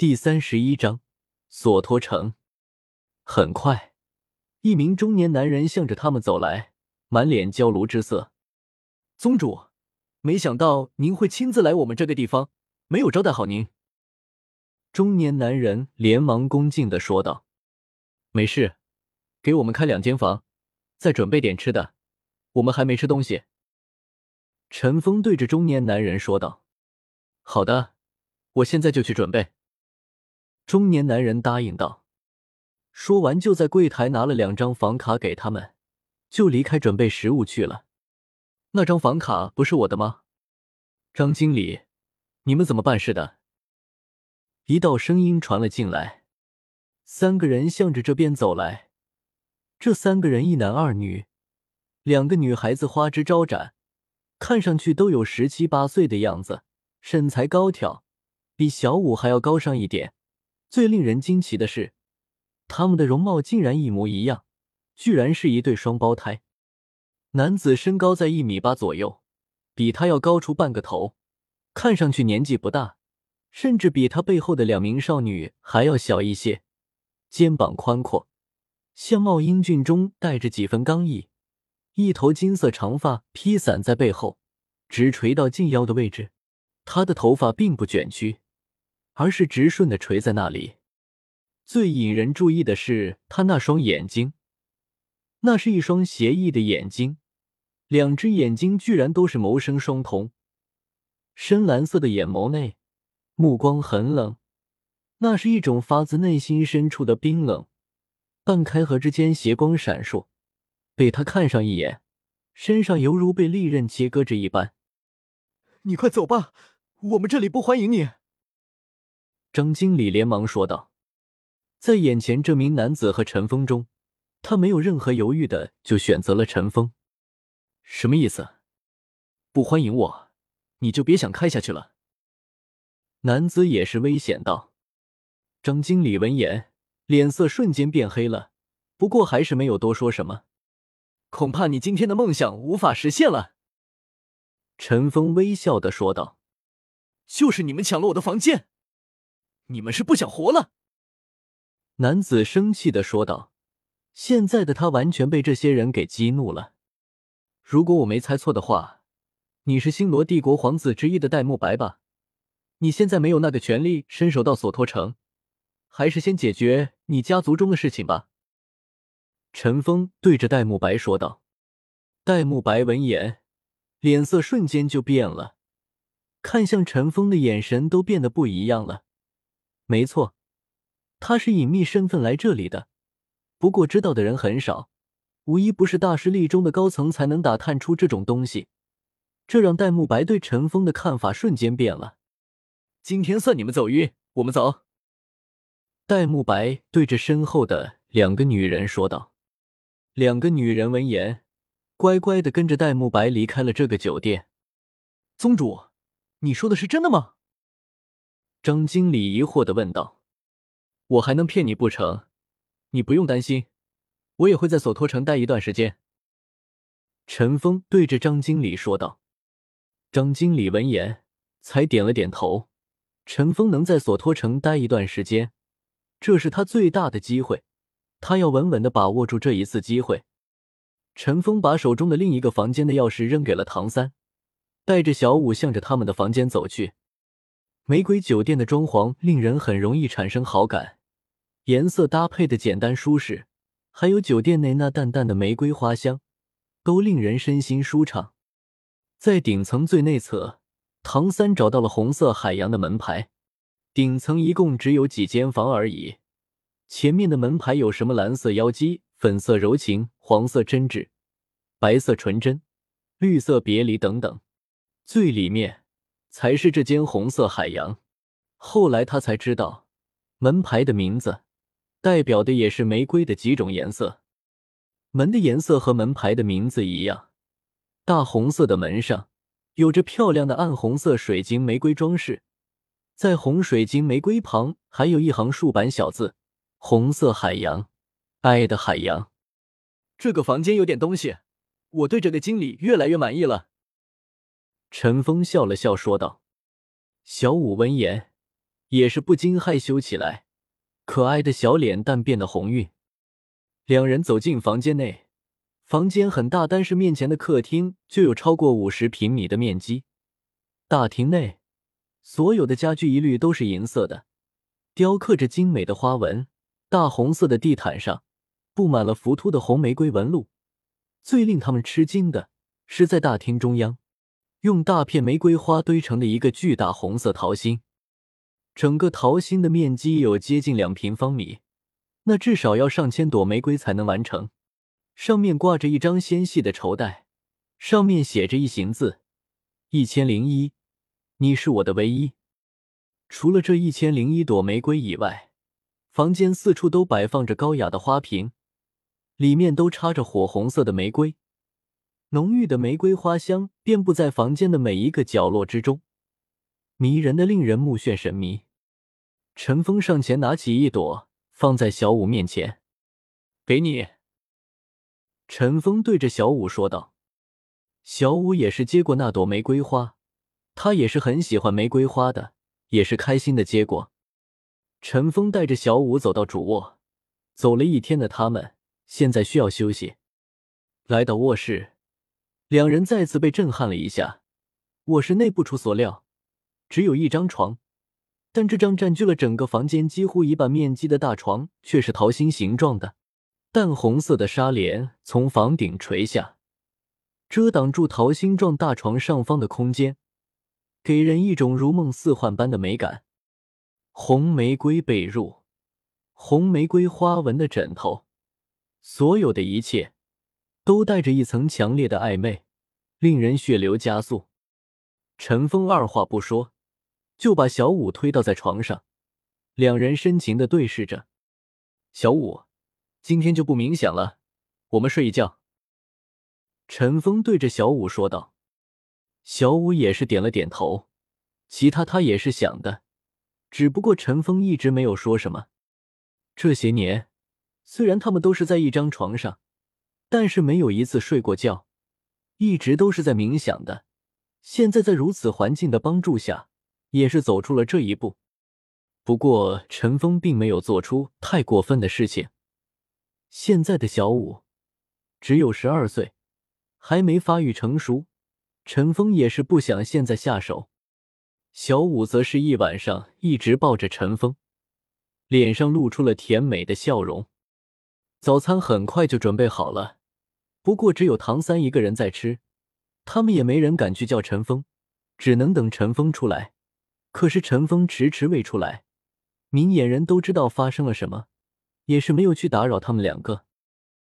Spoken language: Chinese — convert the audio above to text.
第三十一章索托城。很快，一名中年男人向着他们走来，满脸焦炉之色。宗主，没想到您会亲自来我们这个地方，没有招待好您。中年男人连忙恭敬的说道：“没事，给我们开两间房，再准备点吃的，我们还没吃东西。”陈峰对着中年男人说道：“好的，我现在就去准备。”中年男人答应道，说完就在柜台拿了两张房卡给他们，就离开准备食物去了。那张房卡不是我的吗？张经理，你们怎么办事的？一道声音传了进来，三个人向着这边走来。这三个人一男二女，两个女孩子花枝招展，看上去都有十七八岁的样子，身材高挑，比小五还要高上一点。最令人惊奇的是，他们的容貌竟然一模一样，居然是一对双胞胎。男子身高在一米八左右，比他要高出半个头，看上去年纪不大，甚至比他背后的两名少女还要小一些。肩膀宽阔，相貌英俊中带着几分刚毅，一头金色长发披散在背后，直垂到近腰的位置。他的头发并不卷曲。而是直顺的垂在那里。最引人注意的是他那双眼睛，那是一双邪异的眼睛，两只眼睛居然都是眸生双瞳，深蓝色的眼眸内，目光很冷，那是一种发自内心深处的冰冷。半开合之间，斜光闪烁，被他看上一眼，身上犹如被利刃切割着一般。你快走吧，我们这里不欢迎你。张经理连忙说道：“在眼前这名男子和陈峰中，他没有任何犹豫的就选择了陈峰。什么意思？不欢迎我，你就别想开下去了。”男子也是危险道。张经理闻言，脸色瞬间变黑了，不过还是没有多说什么。恐怕你今天的梦想无法实现了。”陈峰微笑的说道。“就是你们抢了我的房间。”你们是不想活了？男子生气的说道。现在的他完全被这些人给激怒了。如果我没猜错的话，你是星罗帝国皇子之一的戴沐白吧？你现在没有那个权利伸手到索托城，还是先解决你家族中的事情吧。陈峰对着戴沐白说道。戴沐白闻言，脸色瞬间就变了，看向陈峰的眼神都变得不一样了。没错，他是隐秘身份来这里的，不过知道的人很少，无一不是大势力中的高层才能打探出这种东西。这让戴沐白对陈峰的看法瞬间变了。今天算你们走运，我们走。戴沐白对着身后的两个女人说道。两个女人闻言，乖乖的跟着戴沐白离开了这个酒店。宗主，你说的是真的吗？张经理疑惑的问道：“我还能骗你不成？你不用担心，我也会在索托城待一段时间。”陈峰对着张经理说道。张经理闻言才点了点头。陈峰能在索托城待一段时间，这是他最大的机会，他要稳稳的把握住这一次机会。陈峰把手中的另一个房间的钥匙扔给了唐三，带着小五向着他们的房间走去。玫瑰酒店的装潢令人很容易产生好感，颜色搭配的简单舒适，还有酒店内那淡淡的玫瑰花香，都令人身心舒畅。在顶层最内侧，唐三找到了红色海洋的门牌。顶层一共只有几间房而已，前面的门牌有什么蓝色妖姬、粉色柔情、黄色真挚、白色纯真、绿色别离等等，最里面。才是这间红色海洋。后来他才知道，门牌的名字代表的也是玫瑰的几种颜色。门的颜色和门牌的名字一样，大红色的门上有着漂亮的暗红色水晶玫瑰装饰，在红水晶玫瑰旁还有一行竖版小字：“红色海洋，爱的海洋。”这个房间有点东西，我对这个经理越来越满意了。陈峰笑了笑，说道：“小五闻言，也是不禁害羞起来，可爱的小脸蛋变得红晕。两人走进房间内，房间很大，单是面前的客厅就有超过五十平米的面积。大厅内所有的家具一律都是银色的，雕刻着精美的花纹。大红色的地毯上布满了浮凸的红玫瑰纹路。最令他们吃惊的是，在大厅中央，用大片玫瑰花堆成的一个巨大红色桃心。整个桃心的面积有接近两平方米，那至少要上千朵玫瑰才能完成。上面挂着一张纤细的绸带，上面写着一行字：“一千零一，你是我的唯一。”除了这一千零一朵玫瑰以外，房间四处都摆放着高雅的花瓶，里面都插着火红色的玫瑰，浓郁的玫瑰花香遍布在房间的每一个角落之中，迷人的令人目眩神迷。陈峰上前拿起一朵，放在小五面前，给你。陈峰对着小五说道。小五也是接过那朵玫瑰花，他也是很喜欢玫瑰花的，也是开心的接过。陈峰带着小五走到主卧，走了一天的他们现在需要休息。来到卧室，两人再次被震撼了一下。卧室内不出所料，只有一张床。但这张占据了整个房间几乎一半面积的大床却是桃心形状的，淡红色的纱帘从房顶垂下，遮挡住桃心状大床上方的空间，给人一种如梦似幻般的美感。红玫瑰被褥，红玫瑰花纹的枕头，所有的一切都带着一层强烈的暧昧，令人血流加速。陈峰二话不说。就把小五推倒在床上，两人深情的对视着。小五，今天就不冥想了，我们睡一觉。陈峰对着小五说道。小五也是点了点头，其他他也是想的，只不过陈峰一直没有说什么。这些年，虽然他们都是在一张床上，但是没有一次睡过觉，一直都是在冥想的。现在在如此环境的帮助下。也是走出了这一步，不过陈峰并没有做出太过分的事情。现在的小五只有十二岁，还没发育成熟，陈峰也是不想现在下手。小五则是一晚上一直抱着陈峰，脸上露出了甜美的笑容。早餐很快就准备好了，不过只有唐三一个人在吃，他们也没人敢去叫陈峰，只能等陈峰出来。可是陈峰迟迟未出来，明眼人都知道发生了什么，也是没有去打扰他们两个。